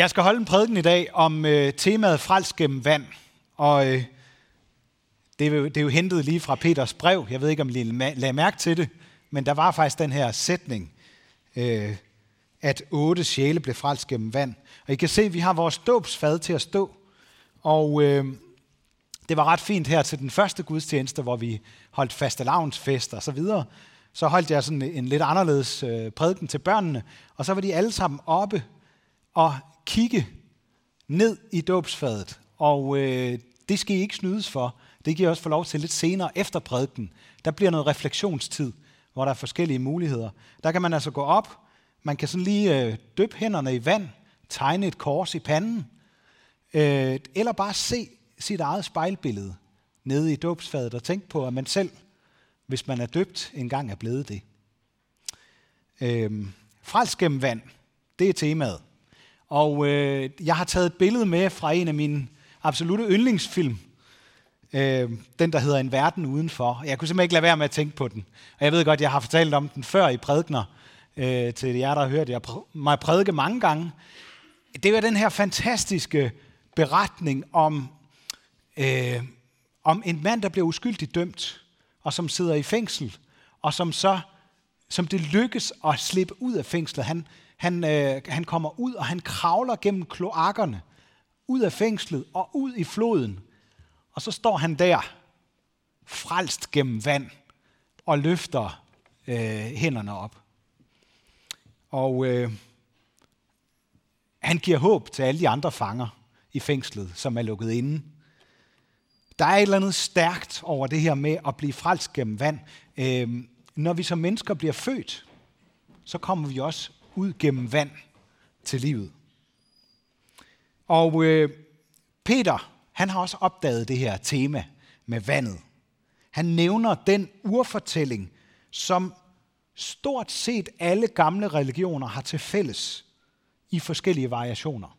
Jeg skal holde en prædiken i dag om øh, temaet frels gennem vand. Og øh, det, er jo, det er jo hentet lige fra Peters brev. Jeg ved ikke, om I lagde mærke til det, men der var faktisk den her sætning, øh, at otte sjæle blev frelst gennem vand. Og I kan se, at vi har vores dåbsfad til at stå. Og øh, det var ret fint her til den første gudstjeneste, hvor vi holdt faste fastelavnsfest og så videre. Så holdt jeg sådan en lidt anderledes øh, prædiken til børnene, og så var de alle sammen oppe og kigge ned i dåbsfadet. Og øh, det skal I ikke snydes for. Det giver også for lov til lidt senere efter prædiken. Der bliver noget refleksionstid, hvor der er forskellige muligheder. Der kan man altså gå op, man kan sådan lige øh, døbe hænderne i vand, tegne et kors i panden, øh, eller bare se sit eget spejlbillede nede i dåbsfadet og tænke på, at man selv, hvis man er døbt, engang er blevet det. Øh, frels gennem vand, det er temaet. Og øh, jeg har taget et billede med fra en af mine absolute yndlingsfilm. Øh, den, der hedder En verden udenfor. Jeg kunne simpelthen ikke lade være med at tænke på den. Og jeg ved godt, jeg har fortalt om den før i prædikner øh, til jer, der har hørt jeg pr- mig prædike mange gange. Det var den her fantastiske beretning om, øh, om en mand, der bliver uskyldigt dømt, og som sidder i fængsel, og som så som det lykkes at slippe ud af fængslet. Han, han, øh, han kommer ud, og han kravler gennem kloakkerne, ud af fængslet og ud i floden. Og så står han der, frelst gennem vand, og løfter øh, hænderne op. Og øh, han giver håb til alle de andre fanger i fængslet, som er lukket inde. Der er et eller andet stærkt over det her med at blive frelst gennem vand. Øh, når vi som mennesker bliver født, så kommer vi også ud gennem vand til livet. Og øh, Peter, han har også opdaget det her tema med vandet. Han nævner den urfortælling, som stort set alle gamle religioner har til fælles i forskellige variationer.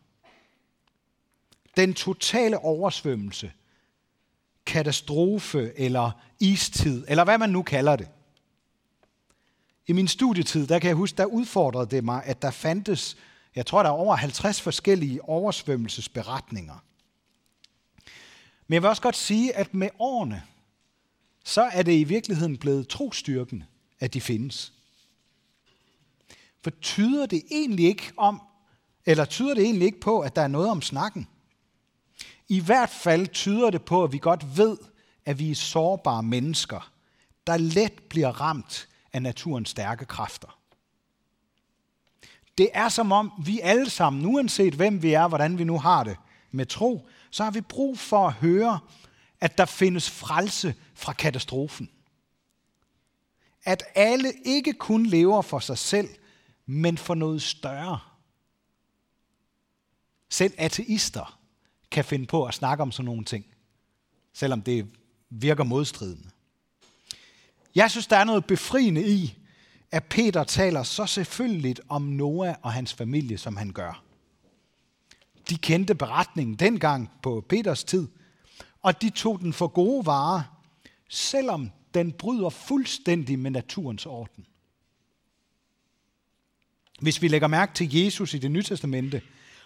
Den totale oversvømmelse, katastrofe eller istid, eller hvad man nu kalder det – i min studietid, der kan jeg huske, der udfordrede det mig, at der fandtes, jeg tror, der er over 50 forskellige oversvømmelsesberetninger. Men jeg vil også godt sige, at med årene, så er det i virkeligheden blevet trostyrken, at de findes. For tyder det egentlig ikke om, eller tyder det egentlig ikke på, at der er noget om snakken? I hvert fald tyder det på, at vi godt ved, at vi er sårbare mennesker, der let bliver ramt af naturens stærke kræfter. Det er som om vi alle sammen, uanset hvem vi er, hvordan vi nu har det med tro, så har vi brug for at høre, at der findes frelse fra katastrofen. At alle ikke kun lever for sig selv, men for noget større. Selv ateister kan finde på at snakke om sådan nogle ting, selvom det virker modstridende. Jeg synes, der er noget befriende i, at Peter taler så selvfølgeligt om Noah og hans familie, som han gør. De kendte beretningen dengang på Peters tid, og de tog den for gode varer, selvom den bryder fuldstændig med naturens orden. Hvis vi lægger mærke til Jesus i det nye testamente,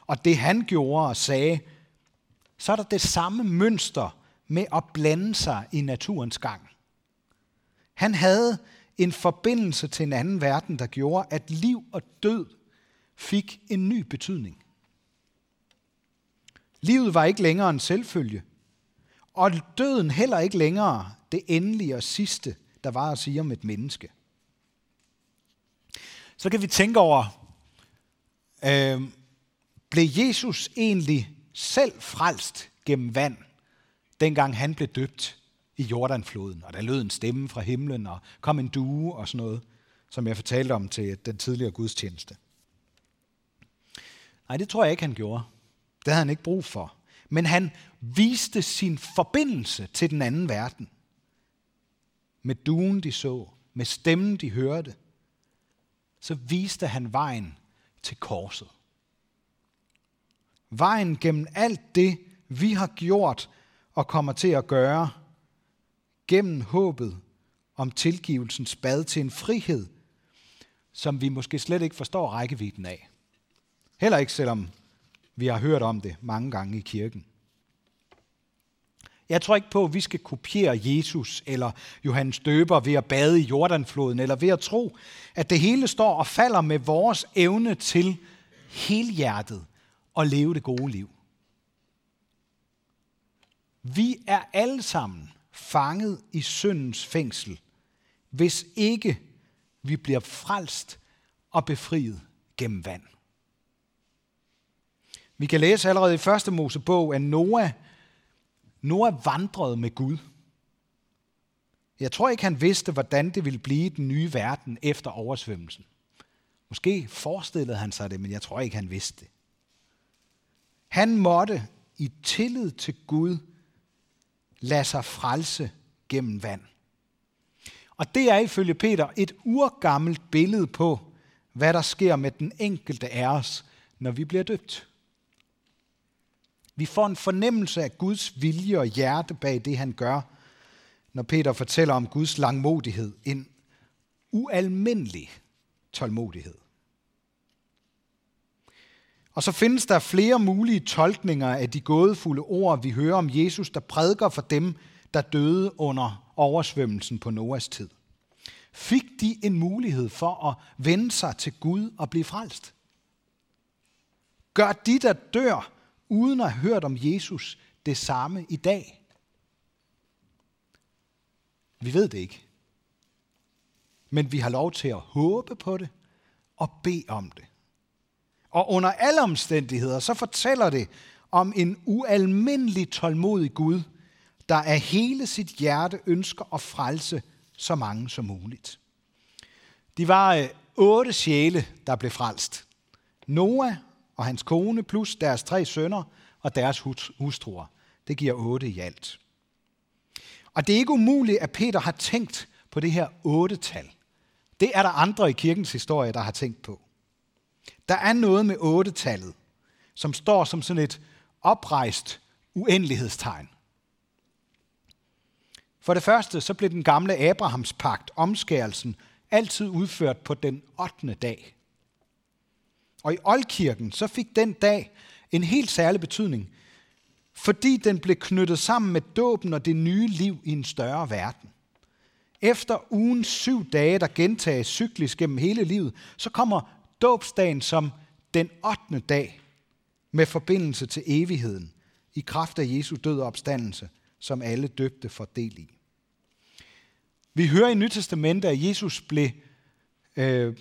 og det han gjorde og sagde, så er der det samme mønster med at blande sig i naturens gang. Han havde en forbindelse til en anden verden, der gjorde, at liv og død fik en ny betydning. Livet var ikke længere en selvfølge, og døden heller ikke længere det endelige og sidste, der var at sige om et menneske. Så kan vi tænke over, øh, blev Jesus egentlig selv frelst gennem vand, dengang han blev døbt i Jordanfloden, og der lød en stemme fra himlen, og kom en due og sådan noget, som jeg fortalte om til den tidligere gudstjeneste. Nej, det tror jeg ikke, han gjorde. Det havde han ikke brug for. Men han viste sin forbindelse til den anden verden. Med duen, de så, med stemmen, de hørte, så viste han vejen til korset. Vejen gennem alt det, vi har gjort og kommer til at gøre, gennem håbet om tilgivelsens bad til en frihed, som vi måske slet ikke forstår rækkevidden af. Heller ikke selvom Vi har hørt om det mange gange i kirken. Jeg tror ikke på, at vi skal kopiere Jesus eller Johannes Døber ved at bade i Jordanfloden, eller ved at tro, at det hele står og falder med vores evne til helhjertet at leve det gode liv. Vi er alle sammen fanget i syndens fængsel, hvis ikke vi bliver frelst og befriet gennem vand. Vi kan læse allerede i første Mosebog, at Noah, Noah vandrede med Gud. Jeg tror ikke, han vidste, hvordan det ville blive den nye verden efter oversvømmelsen. Måske forestillede han sig det, men jeg tror ikke, han vidste det. Han måtte i tillid til Gud lade sig frelse gennem vand. Og det er ifølge Peter et urgammelt billede på, hvad der sker med den enkelte af os, når vi bliver døbt. Vi får en fornemmelse af Guds vilje og hjerte bag det, han gør, når Peter fortæller om Guds langmodighed. En ualmindelig tålmodighed. Og så findes der flere mulige tolkninger af de gådefulde ord, vi hører om Jesus, der prædiker for dem, der døde under oversvømmelsen på Noas tid. Fik de en mulighed for at vende sig til Gud og blive frelst? Gør de, der dør, uden at have hørt om Jesus, det samme i dag? Vi ved det ikke. Men vi har lov til at håbe på det og bede om det. Og under alle omstændigheder, så fortæller det om en ualmindelig tålmodig Gud, der af hele sit hjerte ønsker at frelse så mange som muligt. De var øh, otte sjæle, der blev frelst. Noah og hans kone plus deres tre sønner og deres hustruer. Det giver otte i alt. Og det er ikke umuligt, at Peter har tænkt på det her otte-tal. Det er der andre i kirkens historie, der har tænkt på. Der er noget med otte-tallet, som står som sådan et oprejst uendelighedstegn. For det første, så blev den gamle Abrahams pagt, omskærelsen, altid udført på den 8. dag. Og i oldkirken, så fik den dag en helt særlig betydning, fordi den blev knyttet sammen med dåben og det nye liv i en større verden. Efter ugen syv dage, der gentages cyklisk gennem hele livet, så kommer dåbsdagen som den 8. dag med forbindelse til evigheden i kraft af Jesu død og opstandelse, som alle døbte får del i. Vi hører i Nytestamentet, at Jesus blev, øh,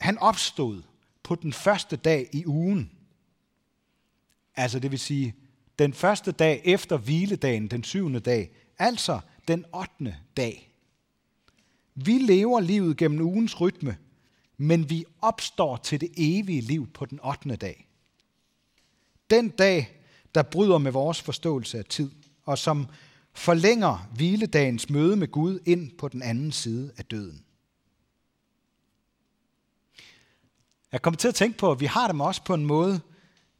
han opstod på den første dag i ugen. Altså det vil sige, den første dag efter hviledagen, den syvende dag, altså den 8. dag. Vi lever livet gennem ugens rytme, men vi opstår til det evige liv på den 8. dag. Den dag, der bryder med vores forståelse af tid, og som forlænger hviledagens møde med Gud ind på den anden side af døden. Jeg kommer til at tænke på, at vi har dem også på en måde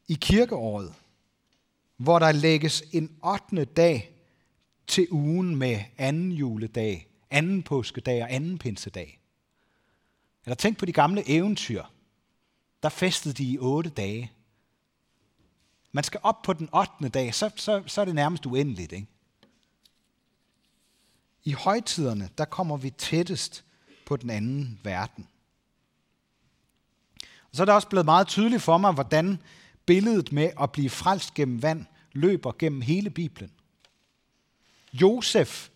i kirkeåret, hvor der lægges en 8. dag til ugen med anden juledag, anden påskedag og anden pinsedag. Eller tænk på de gamle eventyr. Der festede de i otte dage. Man skal op på den 8. dag, så, så, så er det nærmest uendeligt. Ikke? I højtiderne, der kommer vi tættest på den anden verden. Og så er det også blevet meget tydeligt for mig, hvordan billedet med at blive frelst gennem vand løber gennem hele Bibelen. Josef,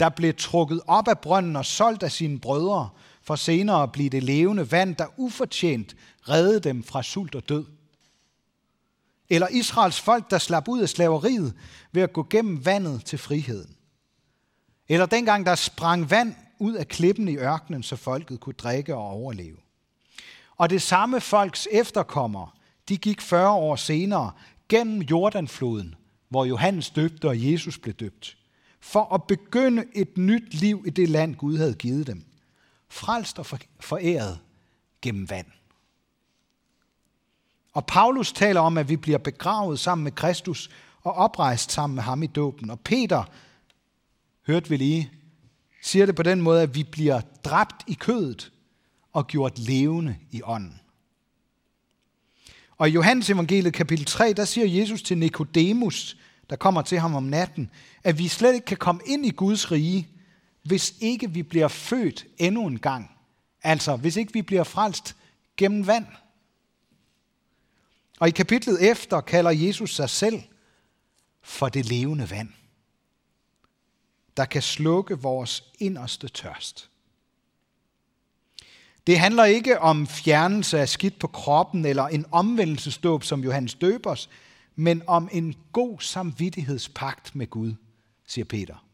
der blev trukket op af brønden og solgt af sine brødre, for senere at blive det levende vand, der ufortjent redde dem fra sult og død. Eller Israels folk, der slap ud af slaveriet ved at gå gennem vandet til friheden. Eller dengang, der sprang vand ud af klippen i ørkenen, så folket kunne drikke og overleve. Og det samme folks efterkommere, de gik 40 år senere gennem Jordanfloden, hvor Johannes døbte og Jesus blev døbt, for at begynde et nyt liv i det land, Gud havde givet dem. Frelst og foræret gennem vand. Og Paulus taler om, at vi bliver begravet sammen med Kristus og oprejst sammen med ham i dåben. Og Peter hørte vi lige, siger det på den måde, at vi bliver dræbt i kødet og gjort levende i ånden. Og i Johannes evangeliet kapitel 3, der siger Jesus til Nikodemus, der kommer til ham om natten, at vi slet ikke kan komme ind i Guds rige, hvis ikke vi bliver født endnu en gang. Altså, hvis ikke vi bliver frelst gennem vand. Og i kapitlet efter kalder Jesus sig selv for det levende vand, der kan slukke vores inderste tørst. Det handler ikke om fjernelse af skidt på kroppen eller en omvendelsesdåb som Johannes Døbers, men om en god samvittighedspagt med Gud, siger Peter.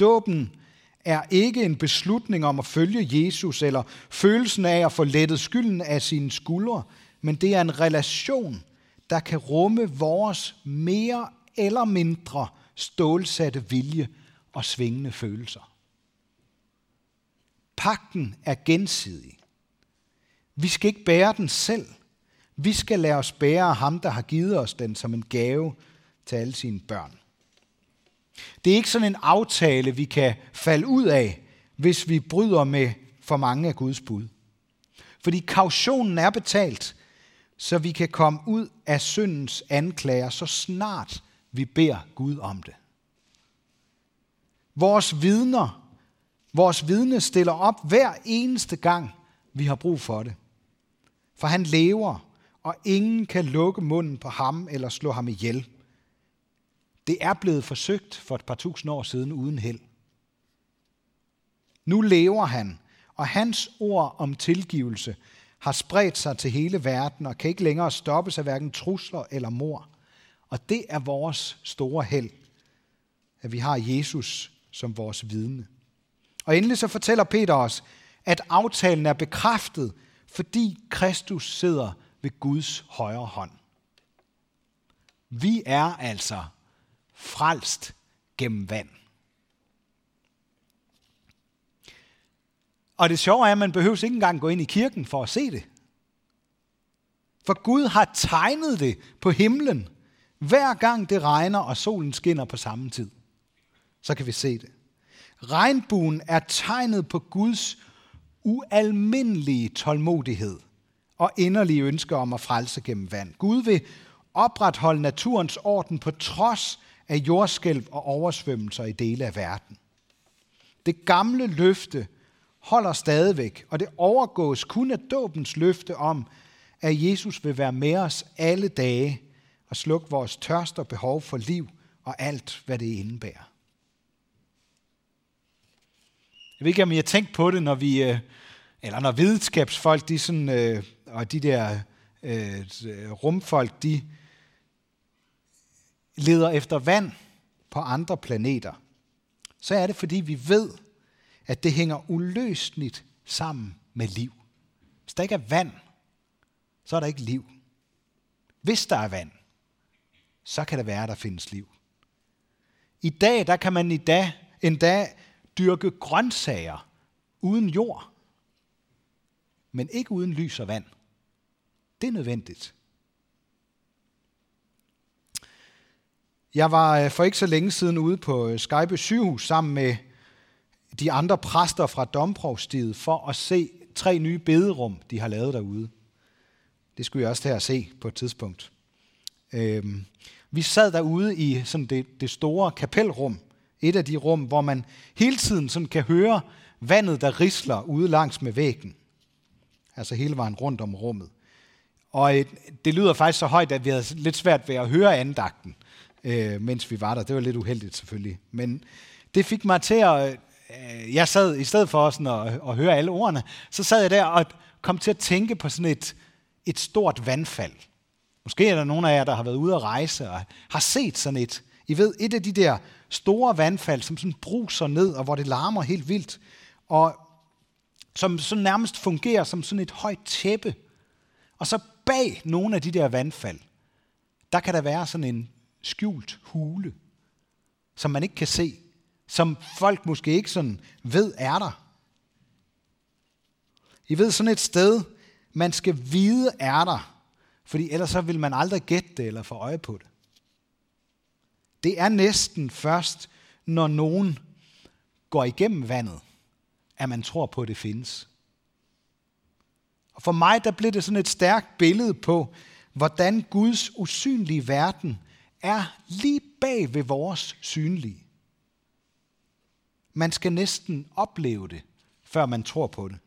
Dåben er ikke en beslutning om at følge Jesus eller følelsen af at få lettet skylden af sine skuldre, men det er en relation, der kan rumme vores mere eller mindre stålsatte vilje og svingende følelser. Pakten er gensidig. Vi skal ikke bære den selv. Vi skal lade os bære ham, der har givet os den som en gave til alle sine børn. Det er ikke sådan en aftale, vi kan falde ud af, hvis vi bryder med for mange af Guds bud. Fordi kautionen er betalt, så vi kan komme ud af syndens anklager, så snart vi beder Gud om det. Vores vidner, vores vidne stiller op hver eneste gang, vi har brug for det. For han lever, og ingen kan lukke munden på ham eller slå ham ihjel. Det er blevet forsøgt for et par tusind år siden uden held. Nu lever han, og hans ord om tilgivelse har spredt sig til hele verden og kan ikke længere stoppes af hverken trusler eller mor. Og det er vores store held, at vi har Jesus som vores vidne. Og endelig så fortæller Peter os, at aftalen er bekræftet, fordi Kristus sidder ved Guds højre hånd. Vi er altså frelst gennem vand. Og det sjove er, at man behøver ikke engang gå ind i kirken for at se det. For Gud har tegnet det på himlen, hver gang det regner og solen skinner på samme tid. Så kan vi se det. Regnbuen er tegnet på Guds ualmindelige tålmodighed og inderlige ønsker om at frelse gennem vand. Gud vil opretholde naturens orden på trods af jordskælv og oversvømmelser i dele af verden. Det gamle løfte holder stadigvæk, og det overgås kun af dåbens løfte om, at Jesus vil være med os alle dage og slukke vores tørst og behov for liv og alt, hvad det indebærer. Jeg ved ikke, om I har tænkt på det, når vi, øh, eller når videnskabsfolk, de sådan, øh, og de der øh, rumfolk, de leder efter vand på andre planeter, så er det, fordi vi ved, at det hænger uløseligt sammen med liv. Hvis der ikke er vand, så er der ikke liv. Hvis der er vand, så kan det være, at der findes liv. I dag, der kan man i dag endda dyrke grøntsager uden jord, men ikke uden lys og vand. Det er nødvendigt. Jeg var øh, for ikke så længe siden ude på øh, Skype sygehus sammen med de andre præster fra Domprovstiet for at se tre nye bederum, de har lavet derude. Det skulle jeg også til at se på et tidspunkt. Øhm, vi sad derude i sådan det, det store kapelrum, et af de rum, hvor man hele tiden sådan kan høre vandet, der risler ude langs med væggen. Altså hele vejen rundt om rummet. Og øh, det lyder faktisk så højt, at vi havde lidt svært ved at høre andagten, øh, mens vi var der. Det var lidt uheldigt selvfølgelig. Men det fik mig til at... Øh, jeg sad, i stedet for sådan at, at høre alle ordene, så sad jeg der og kom til at tænke på sådan et, et stort vandfald. Måske er der nogle af jer, der har været ude at rejse og har set sådan et. I ved, et af de der store vandfald, som sådan bruser ned, og hvor det larmer helt vildt, og som så nærmest fungerer som sådan et højt tæppe. Og så bag nogle af de der vandfald, der kan der være sådan en skjult hule, som man ikke kan se, som folk måske ikke sådan ved er der. I ved sådan et sted, man skal vide er der, fordi ellers så vil man aldrig gætte det eller få øje på det. Det er næsten først, når nogen går igennem vandet, at man tror på, at det findes. Og for mig, der blev det sådan et stærkt billede på, hvordan Guds usynlige verden er lige bag ved vores synlige. Man skal næsten opleve det, før man tror på det.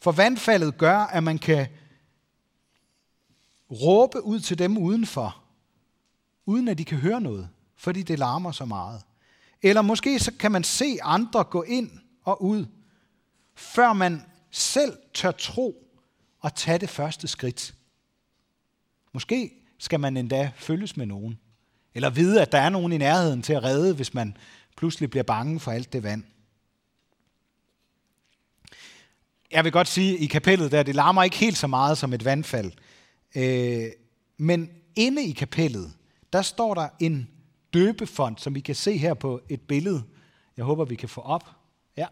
For vandfaldet gør, at man kan råbe ud til dem udenfor, uden at de kan høre noget, fordi det larmer så meget. Eller måske så kan man se andre gå ind og ud, før man selv tør tro og tage det første skridt. Måske skal man endda følges med nogen, eller vide, at der er nogen i nærheden til at redde, hvis man pludselig bliver bange for alt det vand. Jeg vil godt sige, at i kapellet der, det larmer ikke helt så meget som et vandfald. Øh, men inde i kapellet, der står der en døbefond, som vi kan se her på et billede. Jeg håber, vi kan få op. Ja,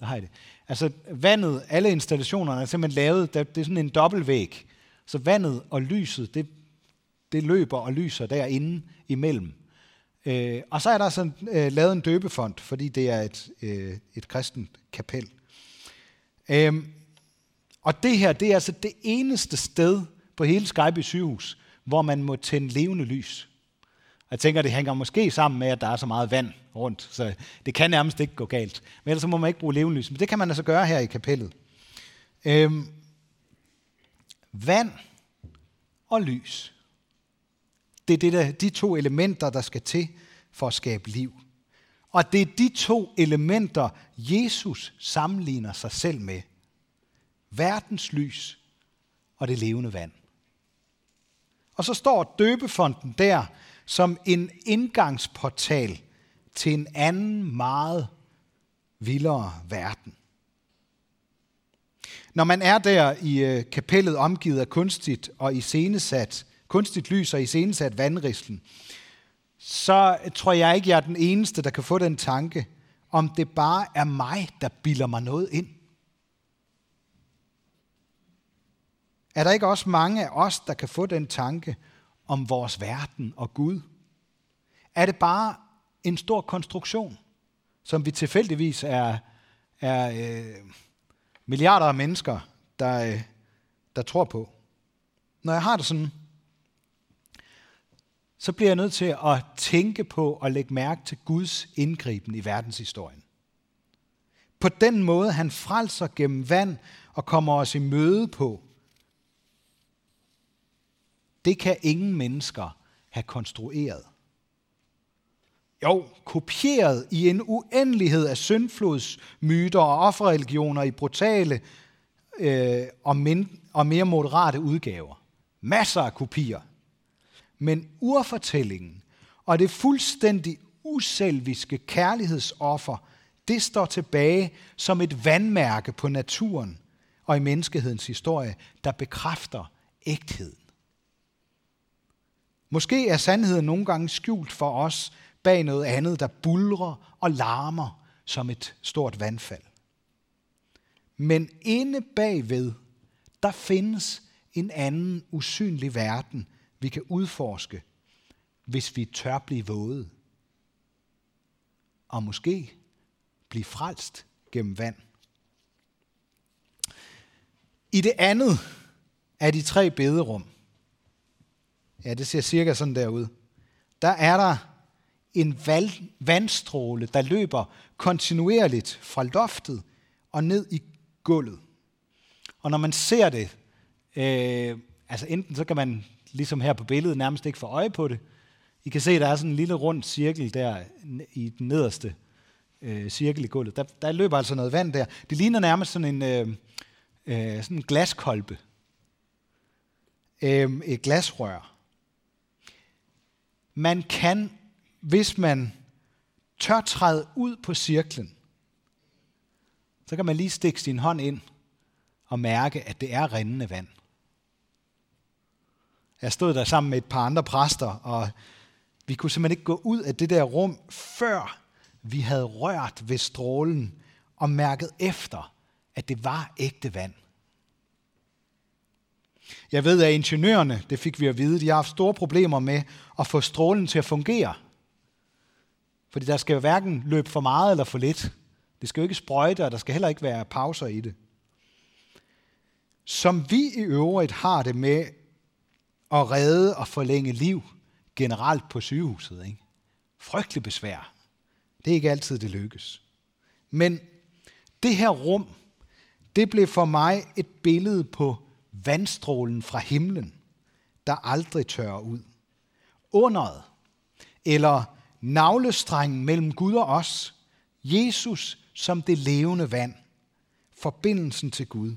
der har jeg det. Altså vandet, alle installationerne er simpelthen lavet, det er sådan en dobbeltvæg. Så vandet og lyset, det, det løber og lyser derinde imellem. Øh, og så er der sådan øh, lavet en døbefond, fordi det er et, øh, et kristent kapel. Øh, og det her, det er altså det eneste sted på hele Skype sygehus, hvor man må tænde levende lys. Jeg tænker, det hænger måske sammen med, at der er så meget vand rundt, så det kan nærmest ikke gå galt. Men ellers må man ikke bruge levende lys. Men det kan man altså gøre her i kapellet. Øhm, vand og lys. Det er det der, de to elementer, der skal til for at skabe liv. Og det er de to elementer, Jesus sammenligner sig selv med. Verdens lys og det levende vand. Og så står døbefonden der som en indgangsportal til en anden meget vildere verden. Når man er der i øh, kapellet omgivet af kunstigt og iscenesat, kunstigt lys og iscenesat vandrislen, så tror jeg ikke, jeg er den eneste, der kan få den tanke, om det bare er mig, der bilder mig noget ind. Er der ikke også mange af os, der kan få den tanke om vores verden og Gud? Er det bare en stor konstruktion, som vi tilfældigvis er, er øh, milliarder af mennesker, der, øh, der tror på? Når jeg har det sådan, så bliver jeg nødt til at tænke på og lægge mærke til Guds indgriben i verdenshistorien. På den måde, han frelser gennem vand og kommer os i møde på, det kan ingen mennesker have konstrueret. Jo, kopieret i en uendelighed af syndflodsmyter og offerreligioner i brutale øh, og, mind- og mere moderate udgaver. Masser af kopier. Men urfortællingen og det fuldstændig uselviske kærlighedsoffer, det står tilbage som et vandmærke på naturen og i menneskehedens historie, der bekræfter ægtheden. Måske er sandheden nogle gange skjult for os bag noget andet, der bulrer og larmer som et stort vandfald. Men inde bagved, der findes en anden usynlig verden, vi kan udforske, hvis vi tør blive våde. Og måske blive frelst gennem vand. I det andet af de tre bederum, ja, det ser cirka sådan der ud, der er der en vandstråle, der løber kontinuerligt fra loftet og ned i gulvet. Og når man ser det, øh, altså enten så kan man, ligesom her på billedet, nærmest ikke får øje på det. I kan se, der er sådan en lille rund cirkel der i den nederste øh, cirkel i gulvet. Der, der løber altså noget vand der. Det ligner nærmest sådan en, øh, øh, sådan en glaskolbe. Øh, et glasrør. Man kan, hvis man tør træde ud på cirklen, så kan man lige stikke sin hånd ind og mærke, at det er rindende vand. Jeg stod der sammen med et par andre præster, og vi kunne simpelthen ikke gå ud af det der rum, før vi havde rørt ved strålen og mærket efter, at det var ægte vand. Jeg ved, at ingeniørerne, det fik vi at vide, de har haft store problemer med at få strålen til at fungere. Fordi der skal jo hverken løbe for meget eller for lidt. Det skal jo ikke sprøjte, og der skal heller ikke være pauser i det. som vi i øvrigt har det med at redde og forlænge liv generelt på sygehuset. Ikke? Frygtelig besvær. Det er ikke altid, det lykkes. Men det her rum, det blev for mig et billede på vandstrålen fra himlen, der aldrig tørrer ud. Underet, eller navlestrengen mellem Gud og os, Jesus som det levende vand, forbindelsen til Gud,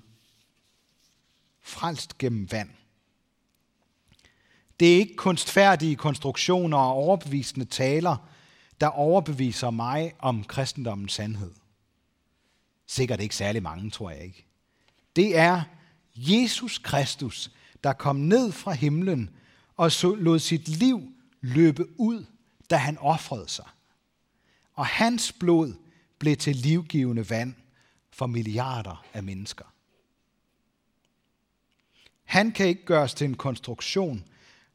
frelst gennem vand. Det er ikke kunstfærdige konstruktioner og overbevisende taler, der overbeviser mig om kristendommens sandhed. Sikkert ikke særlig mange, tror jeg ikke. Det er Jesus Kristus, der kom ned fra himlen og lod sit liv løbe ud, da han offrede sig. Og hans blod blev til livgivende vand for milliarder af mennesker. Han kan ikke gøres til en konstruktion,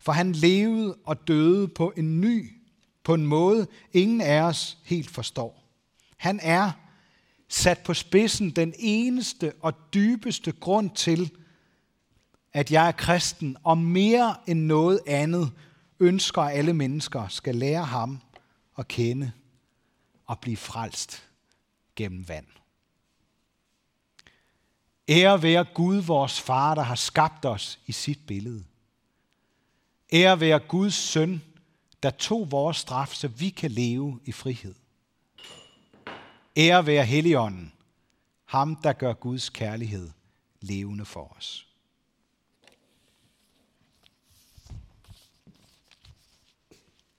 for han levede og døde på en ny, på en måde, ingen af os helt forstår. Han er sat på spidsen den eneste og dybeste grund til, at jeg er kristen, og mere end noget andet ønsker, at alle mennesker skal lære ham at kende og blive frelst gennem vand. Ære være Gud, vores far, der har skabt os i sit billede. Ære være Guds søn, der tog vores straf, så vi kan leve i frihed. Ære være Helligånden, ham der gør Guds kærlighed levende for os.